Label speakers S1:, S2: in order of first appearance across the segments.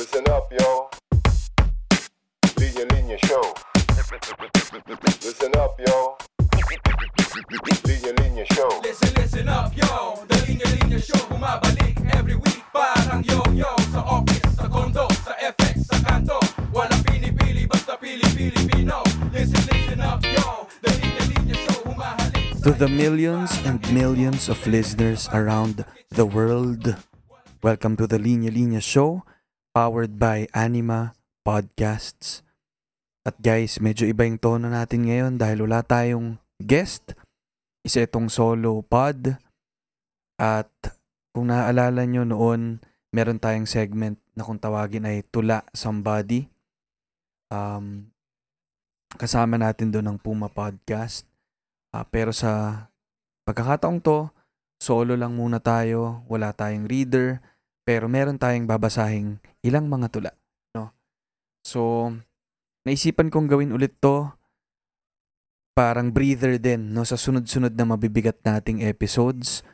S1: Listen up, yo. Linya Linya Show. Listen up, yo. Linya Linya Show.
S2: Listen, listen up, yo The Linya Linya Show bumabalik every week Parang yo-yo Sa office, sa condo, sa FX, sa kanto Walang pinipili, basta pili-Pilipino Listen, listen up, yo The Linya Linya Show humahalik
S3: To the millions and millions of listeners around the world, welcome to the Linya Linya Show, powered by Anima Podcasts. At guys, medyo iba yung tono natin ngayon dahil wala tayong guest. Isa itong solo pod. At kung naaalala nyo noon, meron tayong segment na kung tawagin ay Tula Somebody. Um, kasama natin doon ang Puma Podcast. Ah, pero sa pagkakataong to, solo lang muna tayo, wala tayong reader, pero meron tayong babasahing ilang mga tula. No? So, naisipan kong gawin ulit to parang breather din no sa sunod-sunod na mabibigat nating episodes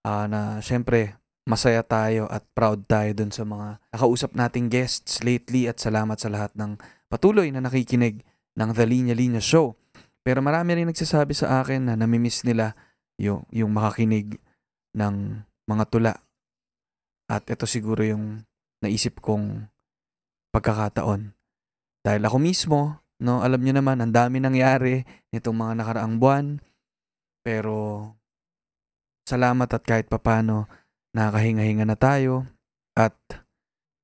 S3: Ah, na syempre masaya tayo at proud tayo dun sa mga nakausap nating guests lately at salamat sa lahat ng patuloy na nakikinig ng The Linya Linya Show. Pero marami rin nagsasabi sa akin na namimiss nila yung, yung makakinig ng mga tula. At ito siguro yung naisip kong pagkakataon. Dahil ako mismo, no, alam niyo naman, ang dami nangyari nitong mga nakaraang buwan. Pero salamat at kahit papano nakakahinga-hinga na tayo at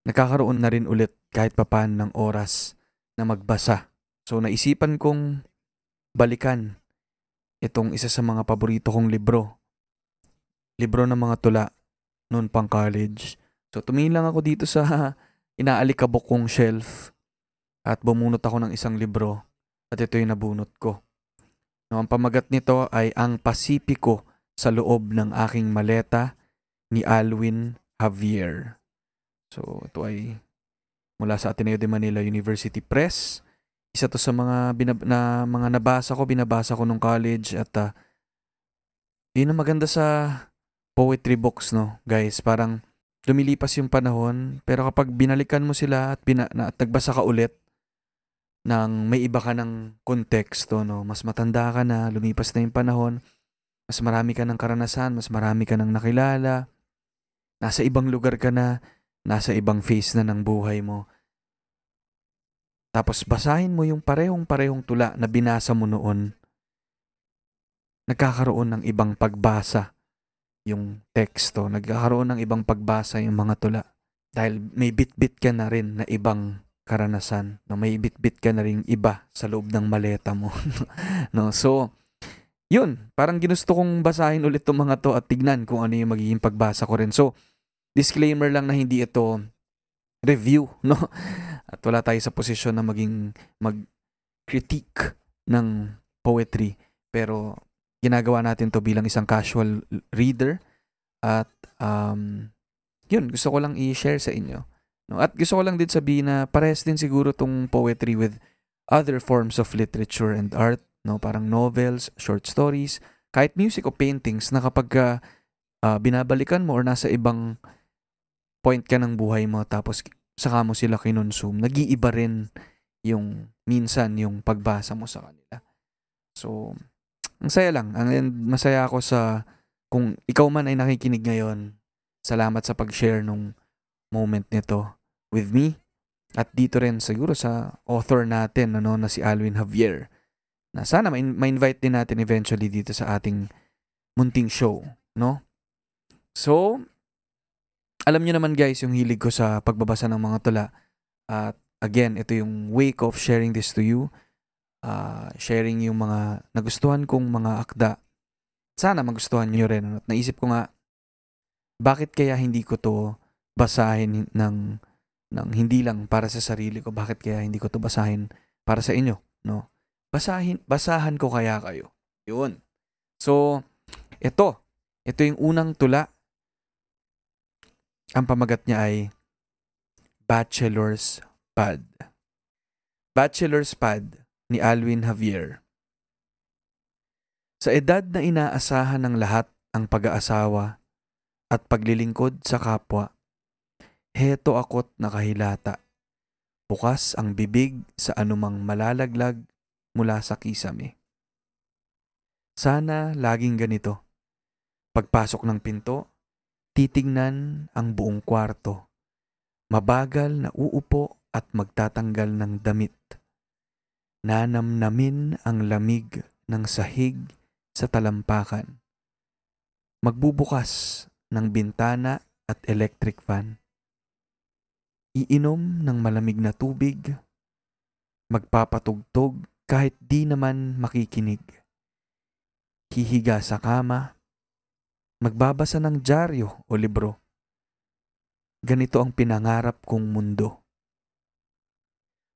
S3: nakakaroon na rin ulit kahit papano ng oras na magbasa. So naisipan kong balikan itong isa sa mga paborito kong libro. Libro ng mga tula noon pang college. So tumingin lang ako dito sa inaalikabok kong shelf at bumunot ako ng isang libro at ito yung nabunot ko. No, ang pamagat nito ay Ang Pasipiko sa loob ng aking maleta ni Alwin Javier. So ito ay mula sa Ateneo de Manila University Press isa to sa mga binab- na mga nabasa ko, binabasa ko nung college at uh, yun ang maganda sa poetry books, no, guys. Parang lumilipas yung panahon, pero kapag binalikan mo sila at, bina- na, at nagbasa ka ulit ng may iba ka ng konteksto, no, mas matanda ka na, lumipas na yung panahon, mas marami ka ng karanasan, mas marami ka ng nakilala, nasa ibang lugar ka na, nasa ibang phase na ng buhay mo. Tapos basahin mo yung parehong-parehong tula na binasa mo noon. Nagkakaroon ng ibang pagbasa yung teksto. Nagkakaroon ng ibang pagbasa yung mga tula. Dahil may bit-bit ka na rin na ibang karanasan. No, may bit-bit ka na rin iba sa loob ng maleta mo. no, so, yun. Parang ginusto kong basahin ulit itong mga to at tignan kung ano yung magiging pagbasa ko rin. So, disclaimer lang na hindi ito review, no? At wala tayo sa posisyon na maging mag-critique ng poetry. Pero ginagawa natin to bilang isang casual reader. At um, yun, gusto ko lang i-share sa inyo. No? At gusto ko lang din sabihin na pares din siguro tong poetry with other forms of literature and art. No? Parang novels, short stories, kahit music o paintings na kapag uh, binabalikan mo or nasa ibang point ka ng buhay mo tapos saka mo sila kinonsume, nag-iiba rin yung minsan yung pagbasa mo sa kanila. So, ang saya lang. Ang masaya ako sa kung ikaw man ay nakikinig ngayon, salamat sa pag-share nung moment nito with me. At dito rin siguro sa author natin ano, na si Alwin Javier. Na sana ma-invite din natin eventually dito sa ating munting show. No? So, alam niyo naman guys yung hilig ko sa pagbabasa ng mga tula. At again, ito yung wake of sharing this to you. Uh, sharing yung mga nagustuhan kong mga akda. Sana magustuhan niyo rin. At naisip ko nga, bakit kaya hindi ko to basahin ng, ng hindi lang para sa sarili ko? Bakit kaya hindi ko to basahin para sa inyo? No? Basahin, basahan ko kaya kayo. Yun. So, ito. Ito yung unang tula ang pamagat niya ay Bachelor's Pad. Bachelor's Pad ni Alwin Javier. Sa edad na inaasahan ng lahat ang pag-aasawa at paglilingkod sa kapwa, Heto ako't nakahilata. Bukas ang bibig sa anumang malalaglag mula sa kisame. Sana laging ganito. Pagpasok ng pinto, titingnan ang buong kwarto. Mabagal na uupo at magtatanggal ng damit. Nanamnamin ang lamig ng sahig sa talampakan. Magbubukas ng bintana at electric fan. Iinom ng malamig na tubig. Magpapatugtog kahit di naman makikinig. Hihiga sa kama. Magbabasa ng dyaryo o libro. Ganito ang pinangarap kong mundo.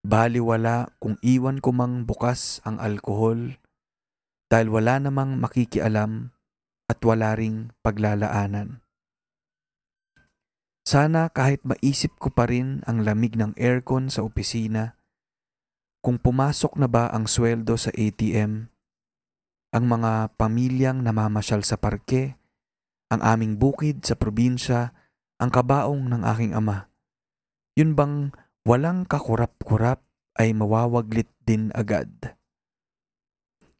S3: Baliwala kung iwan ko mang bukas ang alkohol dahil wala namang makikialam at wala ring paglalaanan. Sana kahit maisip ko pa rin ang lamig ng aircon sa opisina, kung pumasok na ba ang sweldo sa ATM, ang mga pamilyang namamasyal sa parke, ang aming bukid sa probinsya, ang kabaong ng aking ama. Yun bang walang kakurap-kurap ay mawawaglit din agad.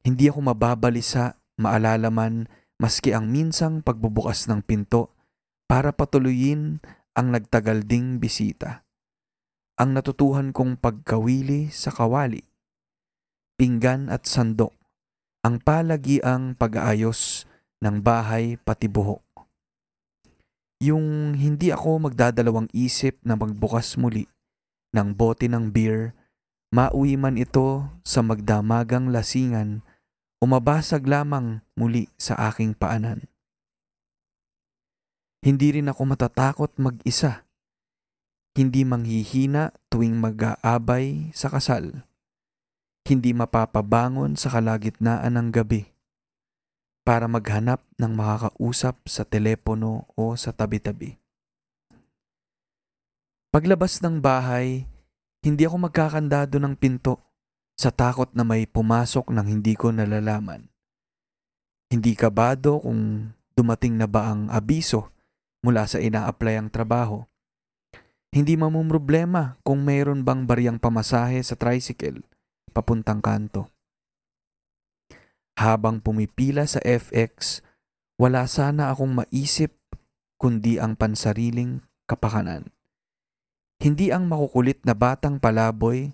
S3: Hindi ako mababalisa, maalala man maski ang minsang pagbubukas ng pinto para patuloyin ang nagtagal ding bisita. Ang natutuhan kong pagkawili sa kawali, pinggan at sandok, ang palagiang pag-aayos ng bahay pati buhok. Yung hindi ako magdadalawang isip na magbukas muli ng bote ng beer, mauwi man ito sa magdamagang lasingan o mabasag lamang muli sa aking paanan. Hindi rin ako matatakot mag-isa. Hindi manghihina tuwing mag-aabay sa kasal. Hindi mapapabangon sa kalagitnaan ng gabi para maghanap ng makakausap sa telepono o sa tabi-tabi. Paglabas ng bahay, hindi ako magkakandado ng pinto sa takot na may pumasok ng hindi ko nalalaman. Hindi kabado kung dumating na ba ang abiso mula sa ina-apply ang trabaho. Hindi mamumroblema kung mayroon bang bariyang pamasahe sa tricycle papuntang kanto. Habang pumipila sa FX, wala sana akong maisip kundi ang pansariling kapakanan. Hindi ang makukulit na batang palaboy,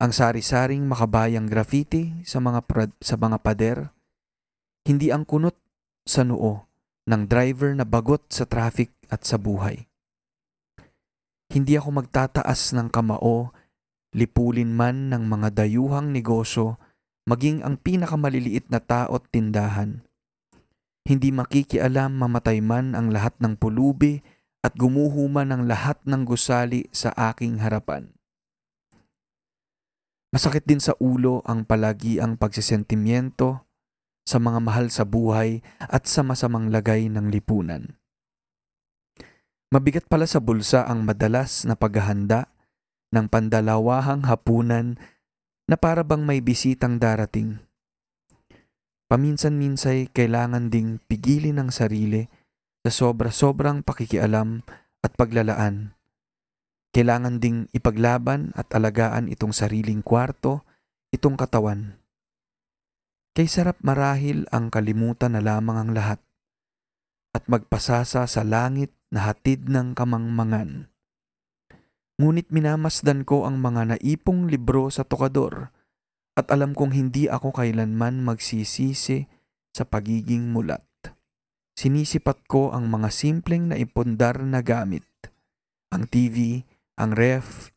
S3: ang sari-saring makabayang graffiti sa mga prad- sa mga pader, hindi ang kunot sa noo ng driver na bagot sa traffic at sa buhay. Hindi ako magtataas ng kamao, lipulin man ng mga dayuhang negosyo, maging ang pinakamaliliit na tao't tindahan. Hindi makikialam mamatay man ang lahat ng pulubi at gumuho man ang lahat ng gusali sa aking harapan. Masakit din sa ulo ang palagi ang pagsisentimiento sa mga mahal sa buhay at sa masamang lagay ng lipunan. Mabigat pala sa bulsa ang madalas na paghahanda ng pandalawahang hapunan na para bang may bisitang darating. Paminsan-minsay kailangan ding pigilin ang sarili sa sobra-sobrang pakikialam at paglalaan. Kailangan ding ipaglaban at alagaan itong sariling kwarto, itong katawan. Kay sarap marahil ang kalimutan na lamang ang lahat at magpasasa sa langit na hatid ng kamangmangan. Ngunit minamasdan ko ang mga naipong libro sa tokador at alam kong hindi ako kailanman magsisisi sa pagiging mulat. Sinisipat ko ang mga simpleng na ipundar na gamit. Ang TV, ang ref,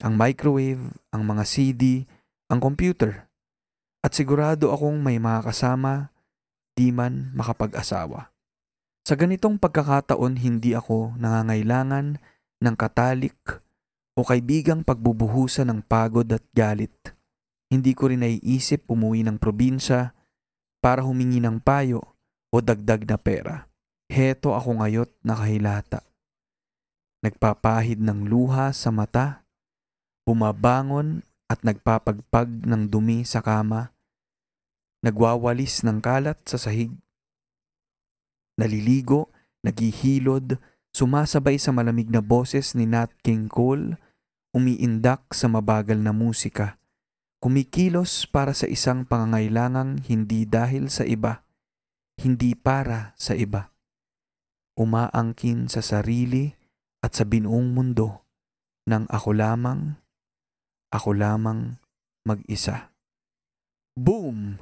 S3: ang microwave, ang mga CD, ang computer. At sigurado akong may mga kasama, di man makapag-asawa. Sa ganitong pagkakataon, hindi ako nangangailangan ng katalik o kaibigang pagbubuhusan ng pagod at galit. Hindi ko rin naiisip umuwi ng probinsya para humingi ng payo o dagdag na pera. Heto ako ngayot nakahilata. Nagpapahid ng luha sa mata, bumabangon at nagpapagpag ng dumi sa kama, nagwawalis ng kalat sa sahig, naliligo, naghihilod sumasabay sa malamig na boses ni Nat King Cole, umiindak sa mabagal na musika, kumikilos para sa isang pangangailangang hindi dahil sa iba, hindi para sa iba. Umaangkin sa sarili at sa binuong mundo ng ako lamang, ako lamang mag-isa. Boom!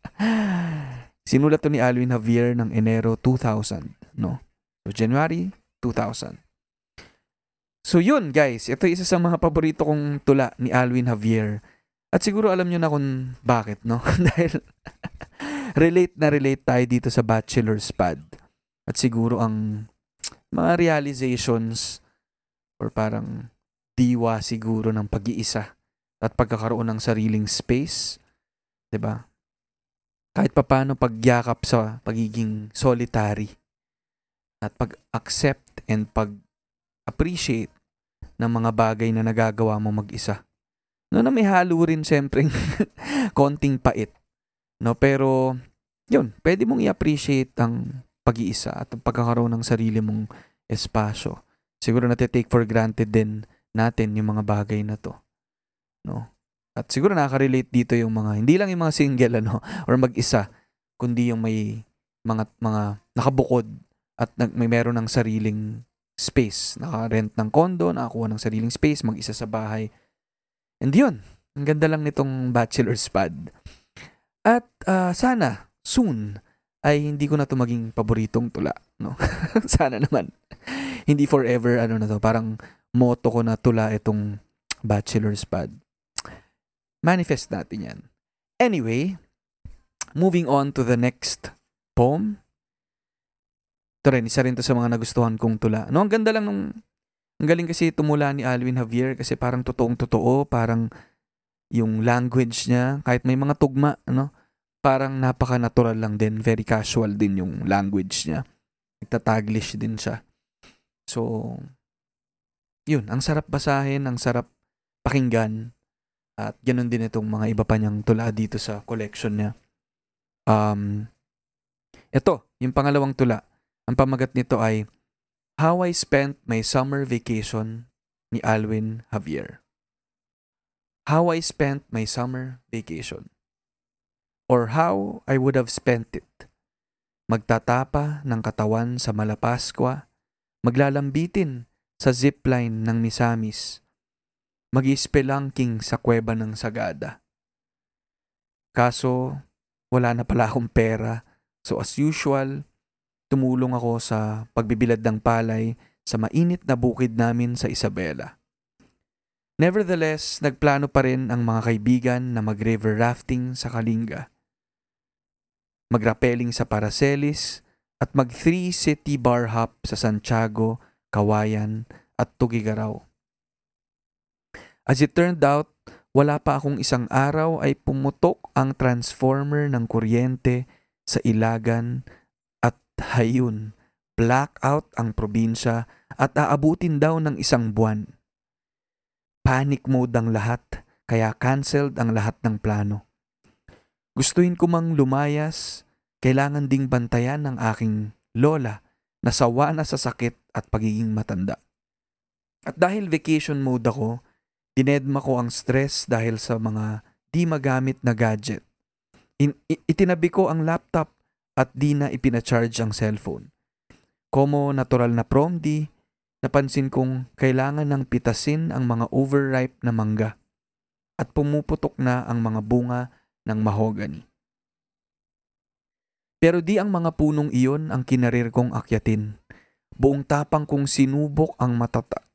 S3: Sinulat to ni Alvin Javier ng Enero 2000, no? So, January 2000. So, yun guys. Ito isa sa mga paborito kong tula ni Alvin Javier. At siguro alam nyo na kung bakit, no? Dahil relate na relate tayo dito sa Bachelor's Pad. At siguro ang mga realizations or parang diwa siguro ng pag-iisa at pagkakaroon ng sariling space, 'di ba? Kahit papaano pagyakap sa pagiging solitary at pag-accept and pag-appreciate ng mga bagay na nagagawa mo mag-isa. No, na may halo rin siyempre konting pait. No, pero yun, pwede mong i-appreciate ang pag-iisa at ang pagkakaroon ng sarili mong espasyo. Siguro nate-take for granted din natin yung mga bagay na to. No? At siguro nakaka-relate dito yung mga, hindi lang yung mga single ano, or mag-isa, kundi yung may mga, mga nakabukod at nag, may meron ng sariling space. Naka-rent ng condo, nakakuha ng sariling space, mag-isa sa bahay. And yun, ang ganda lang nitong bachelor's pad. At uh, sana, soon, ay hindi ko na to maging paboritong tula. No? sana naman. hindi forever, ano na to, parang motto ko na tula itong bachelor's pad. Manifest natin yan. Anyway, moving on to the next poem. Ito rin, isa rin to sa mga nagustuhan kong tula. No, ang ganda lang nung, ang galing kasi tumula ni Alvin Javier kasi parang totoong totoo, parang yung language niya, kahit may mga tugma, ano, parang napaka-natural lang din, very casual din yung language niya. Nagtataglish din siya. So, yun, ang sarap basahin, ang sarap pakinggan. At ganun din itong mga iba pa niyang tula dito sa collection niya. Um, ito, yung pangalawang tula. Ang pamagat nito ay How I Spent My Summer Vacation ni Alwin Javier. How I Spent My Summer Vacation. Or how I would have spent it. Magtatapa ng katawan sa Malapaskwa, maglalambitin sa zipline ng Misamis, mag-ispelangking sa kuweba ng Sagada. Kaso, wala na pala akong pera. So as usual, tumulong ako sa pagbibilad ng palay sa mainit na bukid namin sa Isabela. Nevertheless, nagplano pa rin ang mga kaibigan na mag-river rafting sa Kalinga. Mag-rappelling sa Paracelis at mag-three city bar hop sa Santiago, Kawayan at Tugigaraw. As it turned out, wala pa akong isang araw ay pumutok ang transformer ng kuryente sa Ilagan at hayun, blackout ang probinsya at aabutin daw ng isang buwan. Panic mode ang lahat, kaya cancelled ang lahat ng plano. Gustuin ko mang lumayas, kailangan ding bantayan ng aking lola na sawa na sa sakit at pagiging matanda. At dahil vacation mode ako, Dinedma ko ang stress dahil sa mga di magamit na gadget. In, itinabi ko ang laptop at di na ipinacharge ang cellphone. Como natural na prom di, napansin kong kailangan ng pitasin ang mga overripe na mangga at pumuputok na ang mga bunga ng mahogany. Pero di ang mga punong iyon ang kinarir kong akyatin. Buong tapang kong sinubok ang matata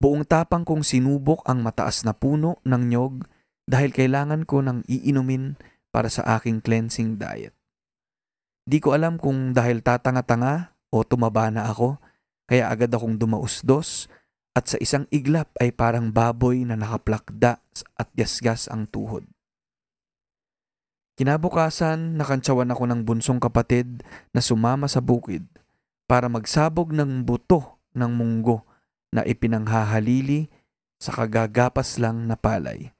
S3: Buong tapang kong sinubok ang mataas na puno ng nyog dahil kailangan ko ng iinumin para sa aking cleansing diet. Di ko alam kung dahil tatanga-tanga o tumaba na ako, kaya agad akong dumausdos at sa isang iglap ay parang baboy na nakaplakda at gasgas ang tuhod. Kinabukasan, nakantsawan ako ng bunsong kapatid na sumama sa bukid para magsabog ng buto ng munggo na ipinanghahalili sa kagagapas lang na palay.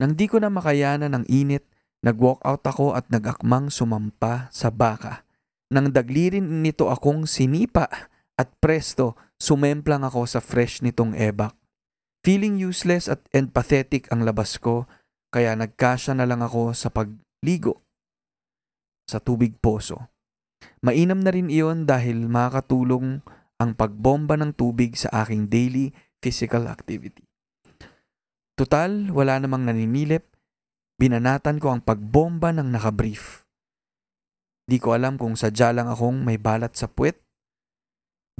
S3: Nang di ko na makayanan ng init, nag-walk out ako at nag-akmang sumampa sa baka Nang daglirin nito akong sinipa at presto, sumemplang ako sa fresh nitong ebak. Feeling useless at and pathetic ang labas ko, kaya nagkasya na lang ako sa pagligo sa tubig poso. Mainam na rin iyon dahil makakatulong ang pagbomba ng tubig sa aking daily physical activity. Total, wala namang naninilip, binanatan ko ang pagbomba ng nakabrief. Di ko alam kung sadya lang akong may balat sa puwet.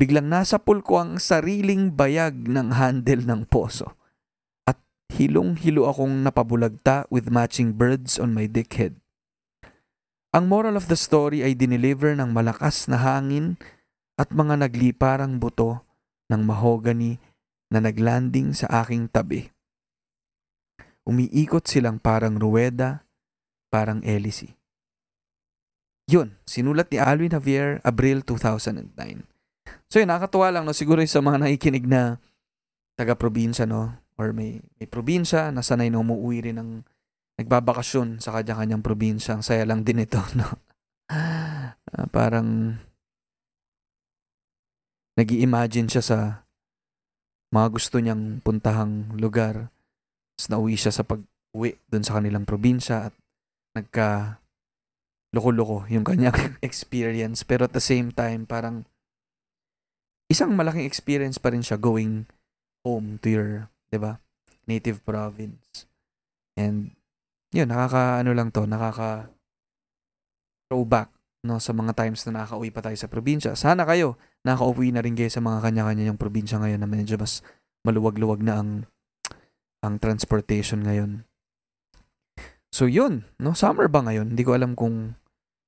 S3: Biglang nasapul ko ang sariling bayag ng handle ng poso. At hilong-hilo akong napabulagta with matching birds on my dickhead. Ang moral of the story ay dineliver ng malakas na hangin at mga nagliparang buto ng mahogany na naglanding sa aking tabi. Umiikot silang parang ruweda, parang elisi. Yun, sinulat ni Alvin Javier, Abril 2009. So yun, nakakatuwa lang, no? siguro sa mga nakikinig na taga-probinsya, no? or may, may probinsya na sanay na umuwi rin ng nagbabakasyon sa kanya-kanyang probinsya. Ang saya lang din ito, no? Uh, parang nag imagine siya sa mga gusto niyang puntahang lugar. Tapos nauwi siya sa pag-uwi dun sa kanilang probinsya at nagka loko-loko yung kanyang experience. Pero at the same time, parang isang malaking experience pa rin siya going home to your, di ba, native province. And yun, nakaka, ano lang to, nakaka throwback no, sa mga times na nakaka-uwi pa tayo sa probinsya. Sana kayo, nakaka-uwi na rin kayo sa mga kanya-kanya yung probinsya ngayon na medyo mas maluwag-luwag na ang ang transportation ngayon. So yun, no, summer ba ngayon? Hindi ko alam kung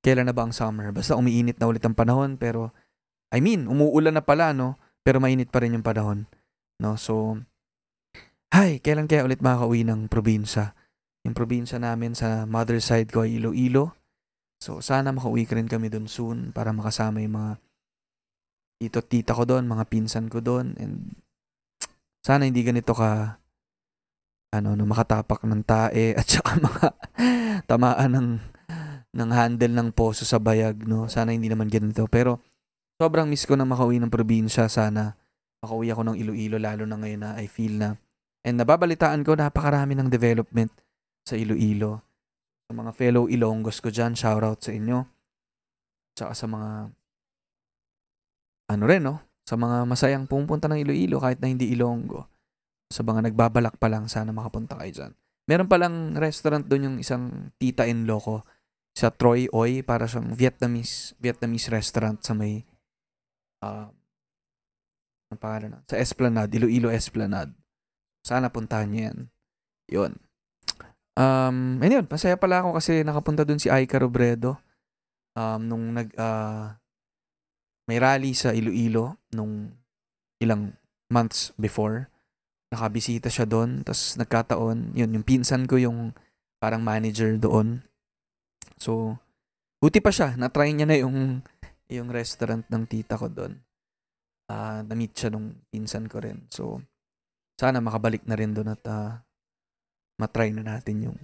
S3: kailan na ba ang summer. Basta umiinit na ulit ang panahon pero I mean, umuulan na pala no, pero mainit pa rin yung panahon. No, so Hay, kailan kaya ulit makaka-uwi ng probinsya? Yung probinsya namin sa mother side ko ay Iloilo. So, sana makauwi ka rin kami doon soon para makasama yung mga tito tita ko doon, mga pinsan ko doon. And sana hindi ganito ka ano, no, makatapak ng tae at saka mga tamaan ng ng handle ng poso sa bayag, no. Sana hindi naman ganito. Pero sobrang miss ko na makauwi ng probinsya. Sana makauwi ako ng Iloilo lalo na ngayon na I feel na and nababalitaan ko napakarami ng development sa Iloilo. Sa mga fellow Ilonggos ko dyan, shoutout sa inyo. Tsaka sa mga, ano rin, no? Sa mga masayang pumunta ng Iloilo kahit na hindi Ilonggo. Sa mga nagbabalak pa lang, sana makapunta kayo dyan. Meron palang restaurant doon yung isang tita-in-law ko sa Troy Oy para siyang Vietnamese Vietnamese restaurant sa may uh, ang pangalan na, sa Esplanade, Iloilo Esplanade. Sana puntahan niyo yan. Yun. Um, and yun, masaya pala ako kasi nakapunta dun si Aika Robredo um, nung nag, uh, may rally sa Iloilo nung ilang months before. Nakabisita siya doon, tapos nagkataon, yun, yung pinsan ko yung parang manager doon. So, buti pa siya, na-try niya na yung, yung restaurant ng tita ko doon. Uh, na-meet siya nung pinsan ko rin. So, sana makabalik na rin doon at uh, matry na natin yung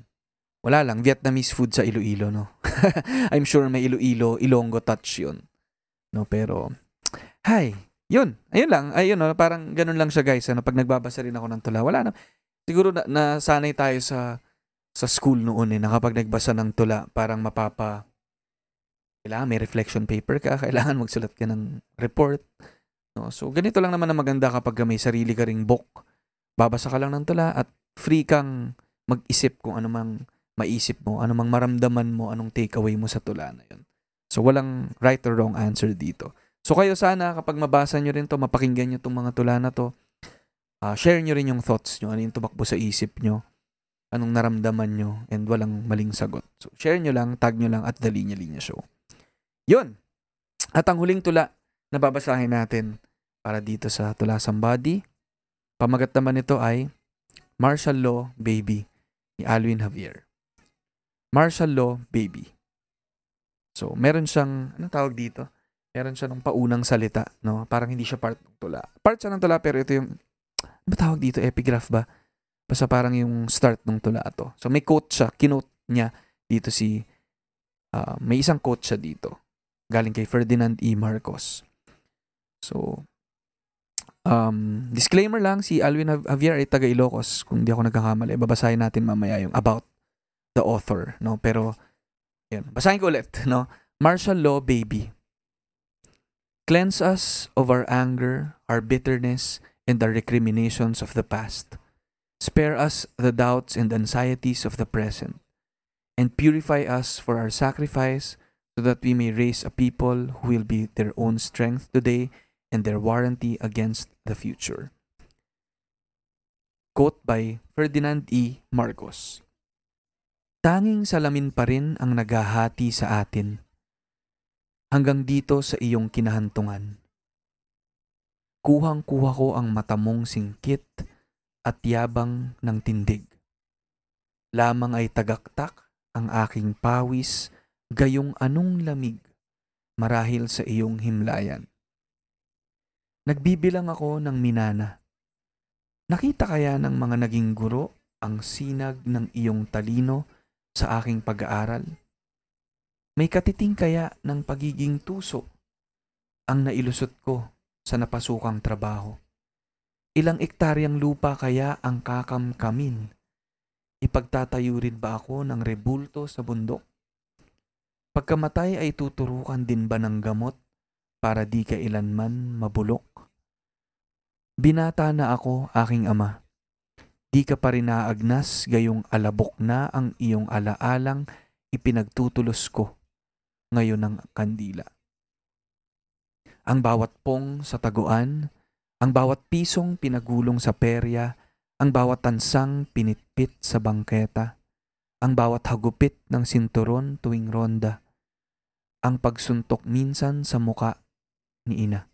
S3: wala lang, Vietnamese food sa Iloilo, no? I'm sure may Iloilo, Ilonggo touch yun. No, pero, hi, yun, ayun lang, ayun, no, parang ganun lang siya guys, ano, pag nagbabasa rin ako ng tula, wala na, siguro na, nasanay tayo sa, sa school noon eh, na kapag nagbasa ng tula, parang mapapa, kailangan may reflection paper ka, kailangan magsulat ka ng report, no, so ganito lang naman na maganda kapag may sarili ka ring book, babasa ka lang ng tula at free kang mag-isip kung ano mang maisip mo, ano mang maramdaman mo, anong takeaway mo sa tula na yun. So, walang right or wrong answer dito. So, kayo sana, kapag mabasa nyo rin to, mapakinggan nyo itong mga tula na to, uh, share nyo rin yung thoughts nyo, ano yung tumakbo sa isip nyo, anong naramdaman nyo, and walang maling sagot. So, share nyo lang, tag nyo lang at The Linya Linya Show. Yun! At ang huling tula na babasahin natin para dito sa Tula Somebody, pamagat naman nito ay Martial Law Baby ni Alwin Javier. Martial Law Baby. So, meron siyang, ano tawag dito? Meron siya ng paunang salita, no? Parang hindi siya part ng tula. Part siya ng tula, pero ito yung, ano tawag dito? Epigraph ba? Basta parang yung start ng tula to. So, may quote siya, kinote niya dito si, uh, may isang quote siya dito. galing kay Ferdinand E. Marcos. So, um, disclaimer lang, si Alvin Jav- Javier ay taga Ilocos, kung di ako nagkakamali. Babasahin natin mamaya yung about the author, no? Pero, yan. Basahin ko ulit, no? Martial law, baby. Cleanse us of our anger, our bitterness, and the recriminations of the past. Spare us the doubts and anxieties of the present, and purify us for our sacrifice, so that we may raise a people who will be their own strength today and their warranty against the future. Quote by Ferdinand E. Marcos. Tanging salamin pa rin ang naghahati sa atin. Hanggang dito sa iyong kinahantungan. Kuhang-kuha ko ang matamong singkit at yabang ng tindig. Lamang ay tagaktak ang aking pawis gayong anong lamig marahil sa iyong himlayan. Nagbibilang ako ng minana. Nakita kaya ng mga naging guro ang sinag ng iyong talino sa aking pag-aaral? May katiting kaya ng pagiging tuso ang nailusot ko sa napasukang trabaho? Ilang ektaryang lupa kaya ang kakamkamin? Ipagtatayo rin ba ako ng rebulto sa bundok? Pagkamatay ay tuturukan din ba ng gamot para di kailanman mabulok? Binata na ako, aking ama. Di ka pa rin naagnas gayong alabok na ang iyong alaalang ipinagtutulos ko ngayon ng kandila. Ang bawat pong sa taguan, ang bawat pisong pinagulong sa perya, ang bawat tansang pinitpit sa bangketa, ang bawat hagupit ng sinturon tuwing ronda, ang pagsuntok minsan sa muka ni ina.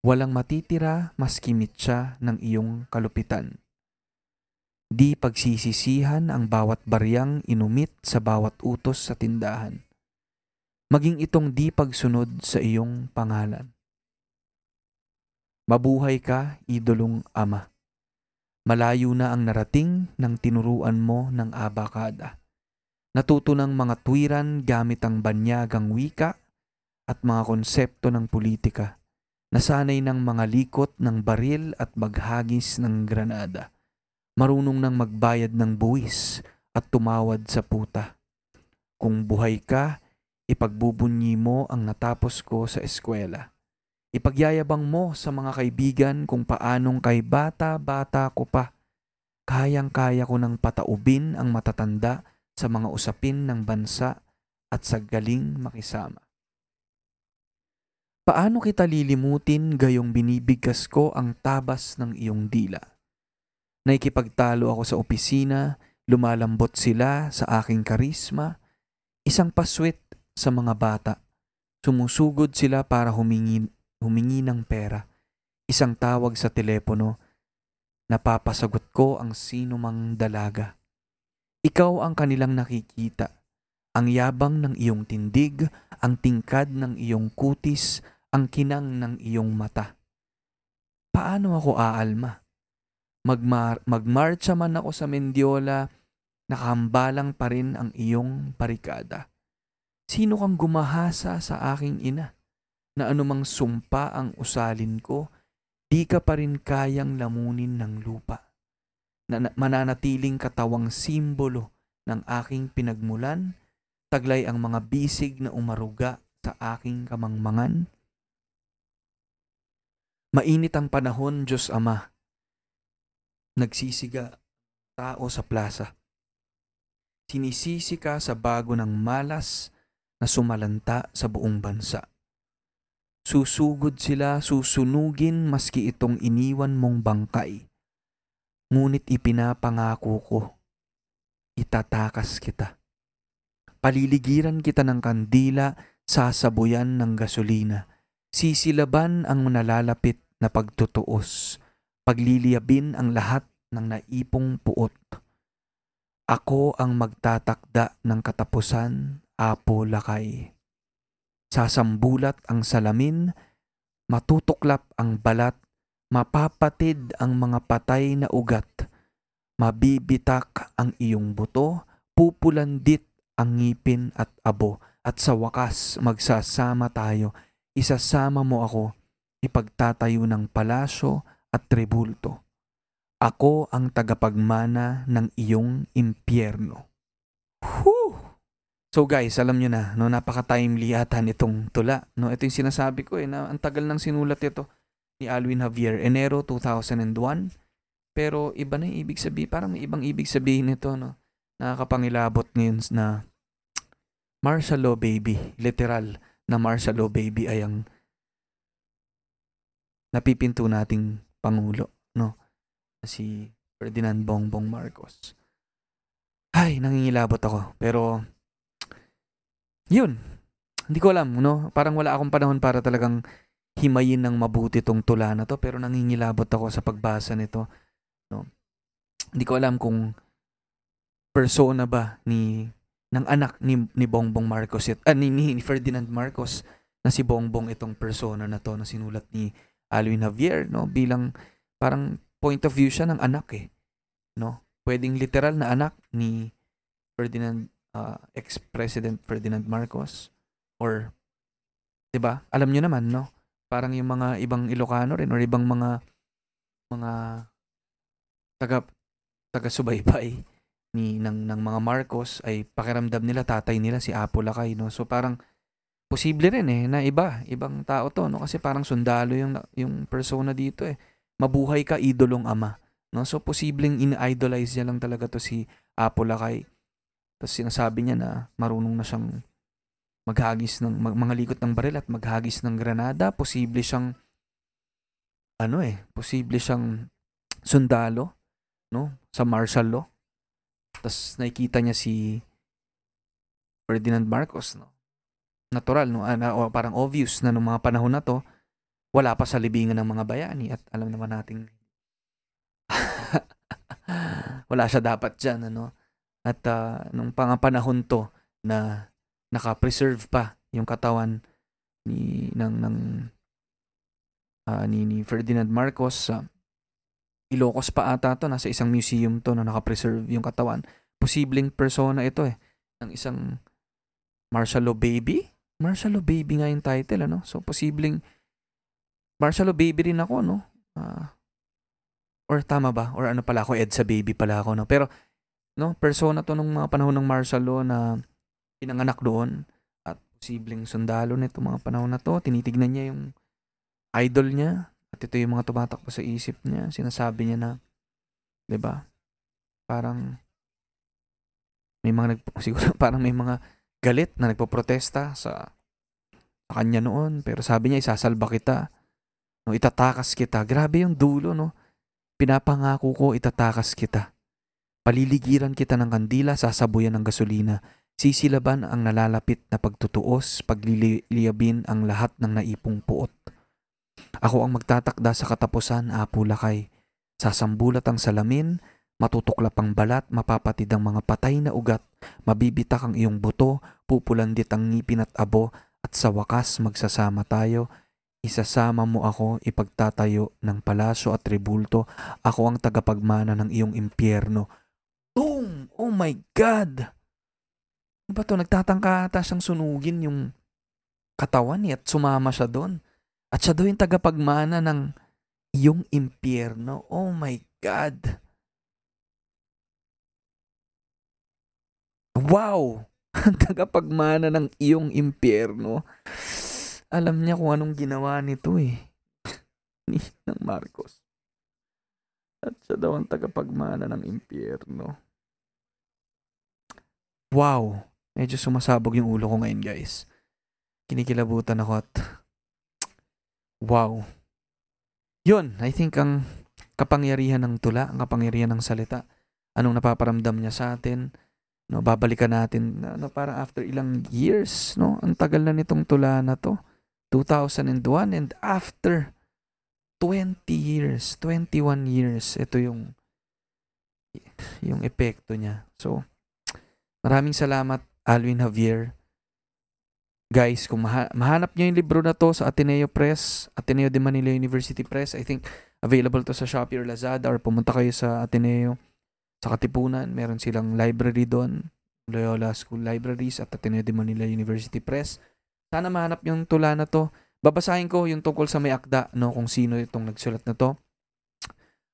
S3: Walang matitira maski mitsa ng iyong kalupitan. Di pagsisisihan ang bawat baryang inumit sa bawat utos sa tindahan. Maging itong di pagsunod sa iyong pangalan. Mabuhay ka, idolong ama. Malayo na ang narating ng tinuruan mo ng abakada. Natuto ng mga tuwiran gamit ang banyagang wika at mga konsepto ng politika. Nasanay ng mga likot ng baril at maghagis ng granada. Marunong ng magbayad ng buwis at tumawad sa puta. Kung buhay ka, ipagbubunyi mo ang natapos ko sa eskwela. Ipagyayabang mo sa mga kaibigan kung paanong kay bata-bata ko pa. Kayang-kaya ko ng pataubin ang matatanda sa mga usapin ng bansa at sa galing makisama. Paano kita lilimutin gayong binibigkas ko ang tabas ng iyong dila? Naikipagtalo ako sa opisina, lumalambot sila sa aking karisma, isang paswit sa mga bata. Sumusugod sila para humingi, humingi ng pera. Isang tawag sa telepono, napapasagot ko ang sino mang dalaga. Ikaw ang kanilang nakikita. Ang yabang ng iyong tindig, ang tingkad ng iyong kutis, ang kinang ng iyong mata. Paano ako aalma? Magmar magmarcha man ako sa Mendiola, nakahambalang pa rin ang iyong barikada. Sino kang gumahasa sa aking ina? Na anumang sumpa ang usalin ko, di ka pa rin kayang lamunin ng lupa. Na mananatiling katawang simbolo ng aking pinagmulan, taglay ang mga bisig na umaruga sa aking kamangmangan, Mainit ang panahon, Diyos Ama. Nagsisiga tao sa plaza. Sinisisi ka sa bago ng malas na sumalanta sa buong bansa. Susugod sila, susunugin maski itong iniwan mong bangkay. Ngunit ipinapangako ko, itatakas kita. Paliligiran kita ng kandila, sasabuyan ng gasolina. Sisilaban ang nalalapit na pagtutuos, pagliliyabin ang lahat ng naipong puot. Ako ang magtatakda ng katapusan, Apo Lakay. Sasambulat ang salamin, matutuklap ang balat, mapapatid ang mga patay na ugat, mabibitak ang iyong buto, pupulandit ang ngipin at abo, at sa wakas magsasama tayo. Isasama mo ako, ipagtatayo ng palasyo at tribulto. Ako ang tagapagmana ng iyong impyerno. Whew! So guys, alam nyo na, no, napaka-timely ata nitong tula. No, ito yung sinasabi ko eh, na ang tagal nang sinulat ito ni Alwin Javier, Enero 2001. Pero iba na yung ibig sabihin, parang may ibang ibig sabihin nito, no. Nakakapangilabot ngayon na martial law baby, literal na martial law baby ay ang napipinto nating pangulo, no? Si Ferdinand Bongbong Marcos. Ay, nangingilabot ako. Pero, yun. Hindi ko alam, no? Parang wala akong panahon para talagang himayin ng mabuti tong tula na to. Pero nangingilabot ako sa pagbasa nito. No? Hindi ko alam kung persona ba ni ng anak ni, ni Bongbong Marcos it, ah, ni, ni Ferdinand Marcos na si Bongbong itong persona na to na sinulat ni Alvin Javier no bilang parang point of view siya ng anak eh no pwedeng literal na anak ni Ferdinand uh, ex-president Ferdinand Marcos? Or 'di ba? Alam niyo naman no? Parang yung mga ibang Ilocano rin or ibang mga mga taga taga-subaybay ni ng ng mga Marcos ay pakiramdam nila tatay nila si Apo Lakay no? So parang posible rin eh na iba ibang tao to no? Kasi parang sundalo yung yung persona dito eh. Mabuhay ka idolong ama no? So posibleng in-idolize niya lang talaga to si Apo Lakay tapos sinasabi niya na marunong na siyang maghagis ng mag, mga likot ng baril at maghagis ng granada posible siyang ano eh posible siyang sundalo no sa martial law tapos nakikita niya si Ferdinand Marcos, no? Natural, no? Ah, na, o parang obvious na nung mga panahon na to, wala pa sa libingan ng mga bayani at alam naman nating wala siya dapat dyan, ano? At uh, nung pangapanahon to na naka-preserve pa yung katawan ni ng ng uh, ni, ni Ferdinand Marcos uh, Ilocos pa ata to. Nasa isang museum to na naka-preserve yung katawan. Posibleng persona ito eh ng isang martial law baby? Martial law baby nga yung title ano? So posibleng martial law baby rin ako no? Uh, or tama ba? Or ano pala ako? EDSA baby pala ako no? Pero no persona to nung mga panahon ng martial law na pinanganak doon at posibleng sundalo nito mga panahon na to. Tinitignan niya yung idol niya at ito yung mga tumatakbo sa isip niya. Sinasabi niya na 'di ba parang may mga nag siguro parang may mga galit na nagpoprotesta sa sa kanya noon. Pero sabi niya isasalba kita no itatakas kita. Grabe yung dulo no. Pinapangako ko itatakas kita paliligiran kita ng kandila sasabuyan ng gasolina sisilaban ang nalalapit na pagtutuos pagliliyabin ang lahat ng naipong puot ako ang magtatakda sa katapusan apo lakay sasambulat ang salamin Matutuklap ang balat, mapapatid ang mga patay na ugat, mabibitak ang iyong buto, pupulandit ang ngipin at abo, at sa wakas magsasama tayo. Isasama mo ako, ipagtatayo ng palasyo at tribulto. Ako ang tagapagmana ng iyong impyerno. Boom! Oh my God! Ano ba to? Nagtatangka ata siyang sunugin yung katawan niya at sumama siya doon. At siya daw yung tagapagmana ng iyong impyerno. Oh my God! Wow! Ang tagapagmana ng iyong impyerno. Alam niya kung anong ginawa nito eh. Ni ng Marcos. At siya daw ang tagapagmana ng impyerno. Wow! Medyo sumasabog yung ulo ko ngayon guys. Kinikilabutan ako at wow. Yun, I think ang kapangyarihan ng tula, ang kapangyarihan ng salita, anong napaparamdam niya sa atin, no babalikan natin no para after ilang years no ang tagal na nitong tula na to 2001 and after 20 years 21 years ito yung yung epekto niya so maraming salamat Alvin Javier guys kung maha- mahanap niyo yung libro na to sa Ateneo Press Ateneo de Manila University Press I think available to sa Shopee or Lazada or pumunta kayo sa Ateneo sa Katipunan, meron silang library doon. Loyola School Libraries at Ateneo de Manila University Press. Sana mahanap yung tula na to. Babasahin ko yung tungkol sa may akda, no, kung sino itong nagsulat na to.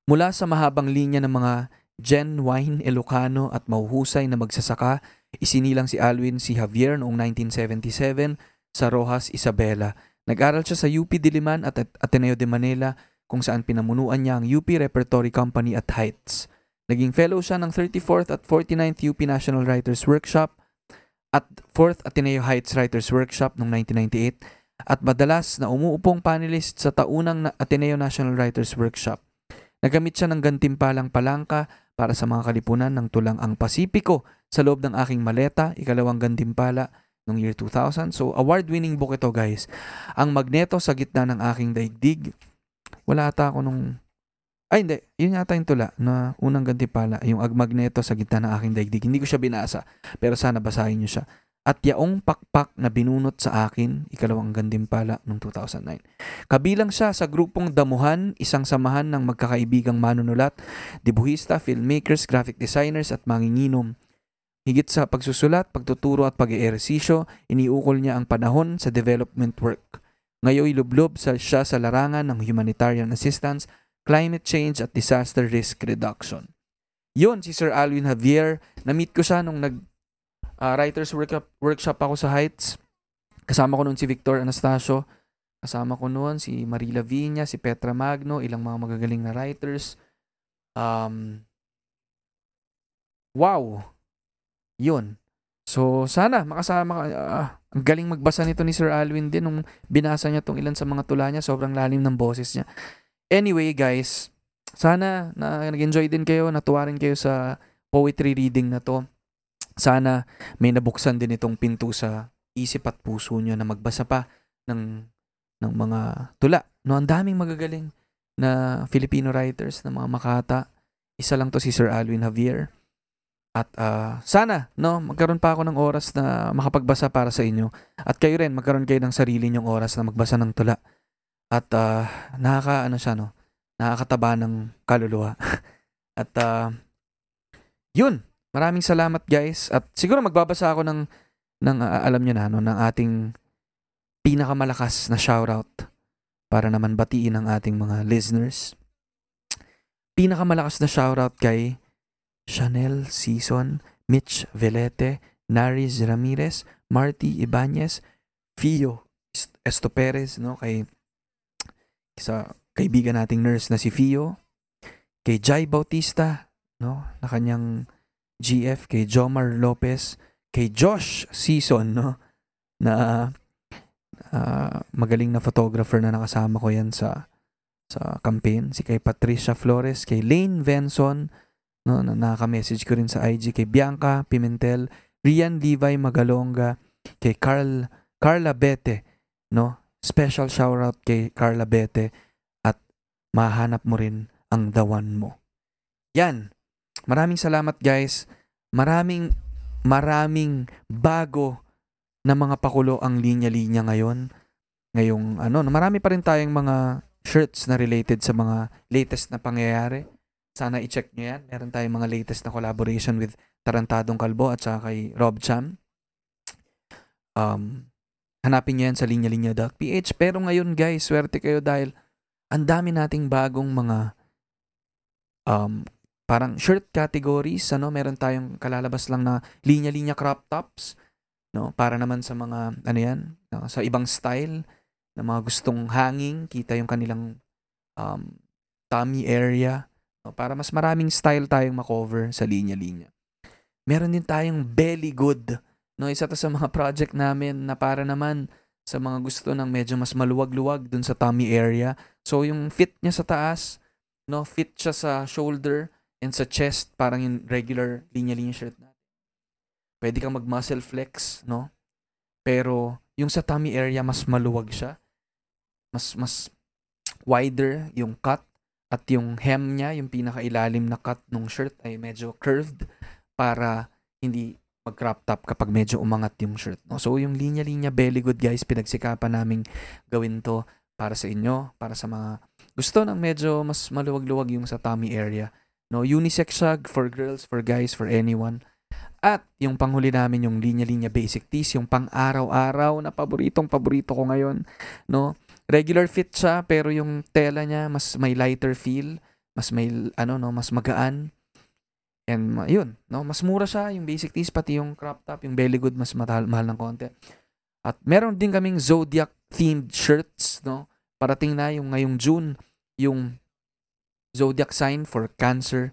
S3: Mula sa mahabang linya ng mga genuine Ilocano at mahuhusay na magsasaka, isinilang si Alwin si Javier noong 1977 sa Rojas, Isabela. Nag-aral siya sa UP Diliman at Ateneo de Manila kung saan pinamunuan niya ang UP Repertory Company at Heights. Naging fellow siya ng 34th at 49th UP National Writers Workshop at 4th Ateneo Heights Writers Workshop noong 1998 at madalas na umuupong panelist sa taunang na- Ateneo National Writers Workshop. Nagamit siya ng gantimpalang palangka para sa mga kalipunan ng tulang ang Pasipiko sa loob ng aking maleta, ikalawang gantimpala noong year 2000. So, award-winning book ito guys. Ang Magneto sa gitna ng aking daigdig. Wala ata ako nung... Ay, hindi. Yun yata yung tula na unang gantimpala. Yung Ag Magneto sa gitna ng aking daigdig. Hindi ko siya binasa. Pero sana basahin nyo siya. At yaong pakpak na binunot sa akin, ikalawang gantimpala noong 2009. Kabilang siya sa grupong Damuhan, isang samahan ng magkakaibigang manunulat, dibuhista, filmmakers, graphic designers at manginginom. Higit sa pagsusulat, pagtuturo at pag-eehersisyo, iniukol niya ang panahon sa development work. Ngayon lublob sa siya sa larangan ng humanitarian assistance, climate change at disaster risk reduction. Yun, si Sir Alwin Javier, na-meet ko siya nung nag ah, writers workshop, workshop ako sa Heights. Kasama ko noon si Victor Anastasio. Kasama ko noon si Marila Viña, si Petra Magno, ilang mga magagaling na writers. Um, wow! Yun. So, sana makasama ka. ah, ang galing magbasa nito ni Sir Alwin din nung binasa niya tong ilan sa mga tula niya. Sobrang lalim ng boses niya. Anyway, guys, sana na nag-enjoy din kayo, natuwa rin kayo sa poetry reading na to. Sana may nabuksan din itong pinto sa isip at puso niyo na magbasa pa ng ng mga tula. No, ang daming magagaling na Filipino writers na mga makata. Isa lang to si Sir Alwin Javier. At ah, sana, no, magkaroon pa ako ng oras na makapagbasa para sa inyo. At kayo rin, magkaroon kayo ng sarili nyong oras na magbasa ng tula. At ah, nakaka, ano siya, no, nakakataba ng kaluluwa. At ah, yun, maraming salamat guys. At siguro magbabasa ako ng, ng ah, alam nyo na, no, ng ating pinakamalakas na shoutout para naman batiin ang ating mga listeners. Pinakamalakas na shoutout kay Chanel Season, Mitch Velete, Naris Ramirez, Marty Ibanez, Fio Est- Esto Perez, no, kay sa kaibigan nating nurse na si Fio, kay Jai Bautista, no, na kanyang GF, kay Jomar Lopez, kay Josh Season, no, na ah, magaling na photographer na nakasama ko yan sa sa campaign, si kay Patricia Flores, kay Lane Venson, no, na nakaka-message ko rin sa IG kay Bianca Pimentel, Rian Levi Magalonga, kay Carl Carla Bete, no? Special shoutout kay Carla Bete at mahanap mo rin ang dawan mo. Yan. Maraming salamat guys. Maraming maraming bago na mga pakulo ang linya-linya ngayon. Ngayong ano, marami pa rin tayong mga shirts na related sa mga latest na pangyayari. Sana i-check nyo yan. Meron tayong mga latest na collaboration with Tarantadong Kalbo at saka kay Rob Cham. Um, hanapin nyo yan sa linya-linya.ph. Pero ngayon guys, swerte kayo dahil ang dami nating bagong mga um, parang shirt categories. Ano? Meron tayong kalalabas lang na linya-linya crop tops. No? Para naman sa mga, ano yan, no? sa ibang style na mga gustong hanging. Kita yung kanilang um, tummy area. No? Para mas maraming style tayong makover sa linya-linya. Meron din tayong belly good. No, isa to sa mga project namin na para naman sa mga gusto ng medyo mas maluwag-luwag dun sa tummy area. So yung fit niya sa taas, no, fit siya sa shoulder and sa chest, parang yung regular linya-linya shirt natin. Pwede kang mag-muscle flex, no? Pero yung sa tummy area mas maluwag siya. Mas mas wider yung cut at yung hem niya, yung pinakailalim na cut ng shirt ay medyo curved para hindi mag-crop top kapag medyo umangat yung shirt. No? So, yung linya-linya belly good guys, pinagsikapan naming gawin to para sa inyo, para sa mga gusto ng medyo mas maluwag-luwag yung sa tummy area. No, unisex siya for girls, for guys, for anyone. At yung panghuli namin yung linya-linya basic tees, yung pang-araw-araw na paboritong paborito ko ngayon, no? Regular fit siya pero yung tela niya mas may lighter feel, mas may ano no, mas magaan. And ma- yun, no? Mas mura siya yung basic tees pati yung crop top, yung belly good mas mahal, mahal ng konti. At meron din kaming zodiac themed shirts, no? Parating na yung ngayong June, yung zodiac sign for cancer.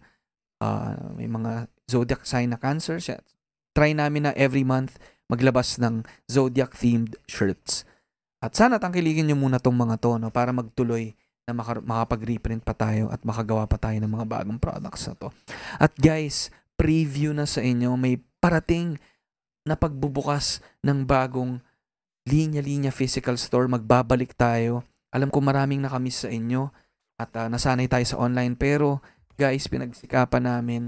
S3: Uh, may mga zodiac sign na cancer. Siya. Try namin na every month maglabas ng zodiac themed shirts. At sana tangkilikin nyo muna tong mga to no, para magtuloy na maka- makapag-reprint pa tayo at makagawa pa tayo ng mga bagong products na to. At guys, preview na sa inyo, may parating na pagbubukas ng bagong linya-linya physical store. Magbabalik tayo. Alam ko maraming nakamiss sa inyo at ah, nasanay tayo sa online pero guys, pinagsikapan namin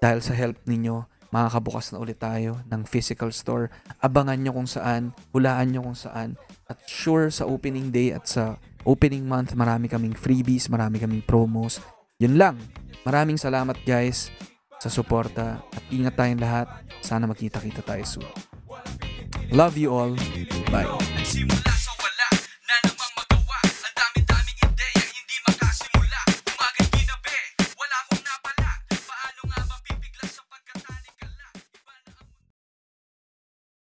S3: dahil sa help ninyo, makakabukas na ulit tayo ng physical store. Abangan nyo kung saan, hulaan nyo kung saan. At sure, sa opening day at sa opening month, marami kaming freebies, marami kaming promos. Yun lang. Maraming salamat guys sa suporta at ingat tayong lahat. Sana magkita-kita tayo soon. Love you all. Bye.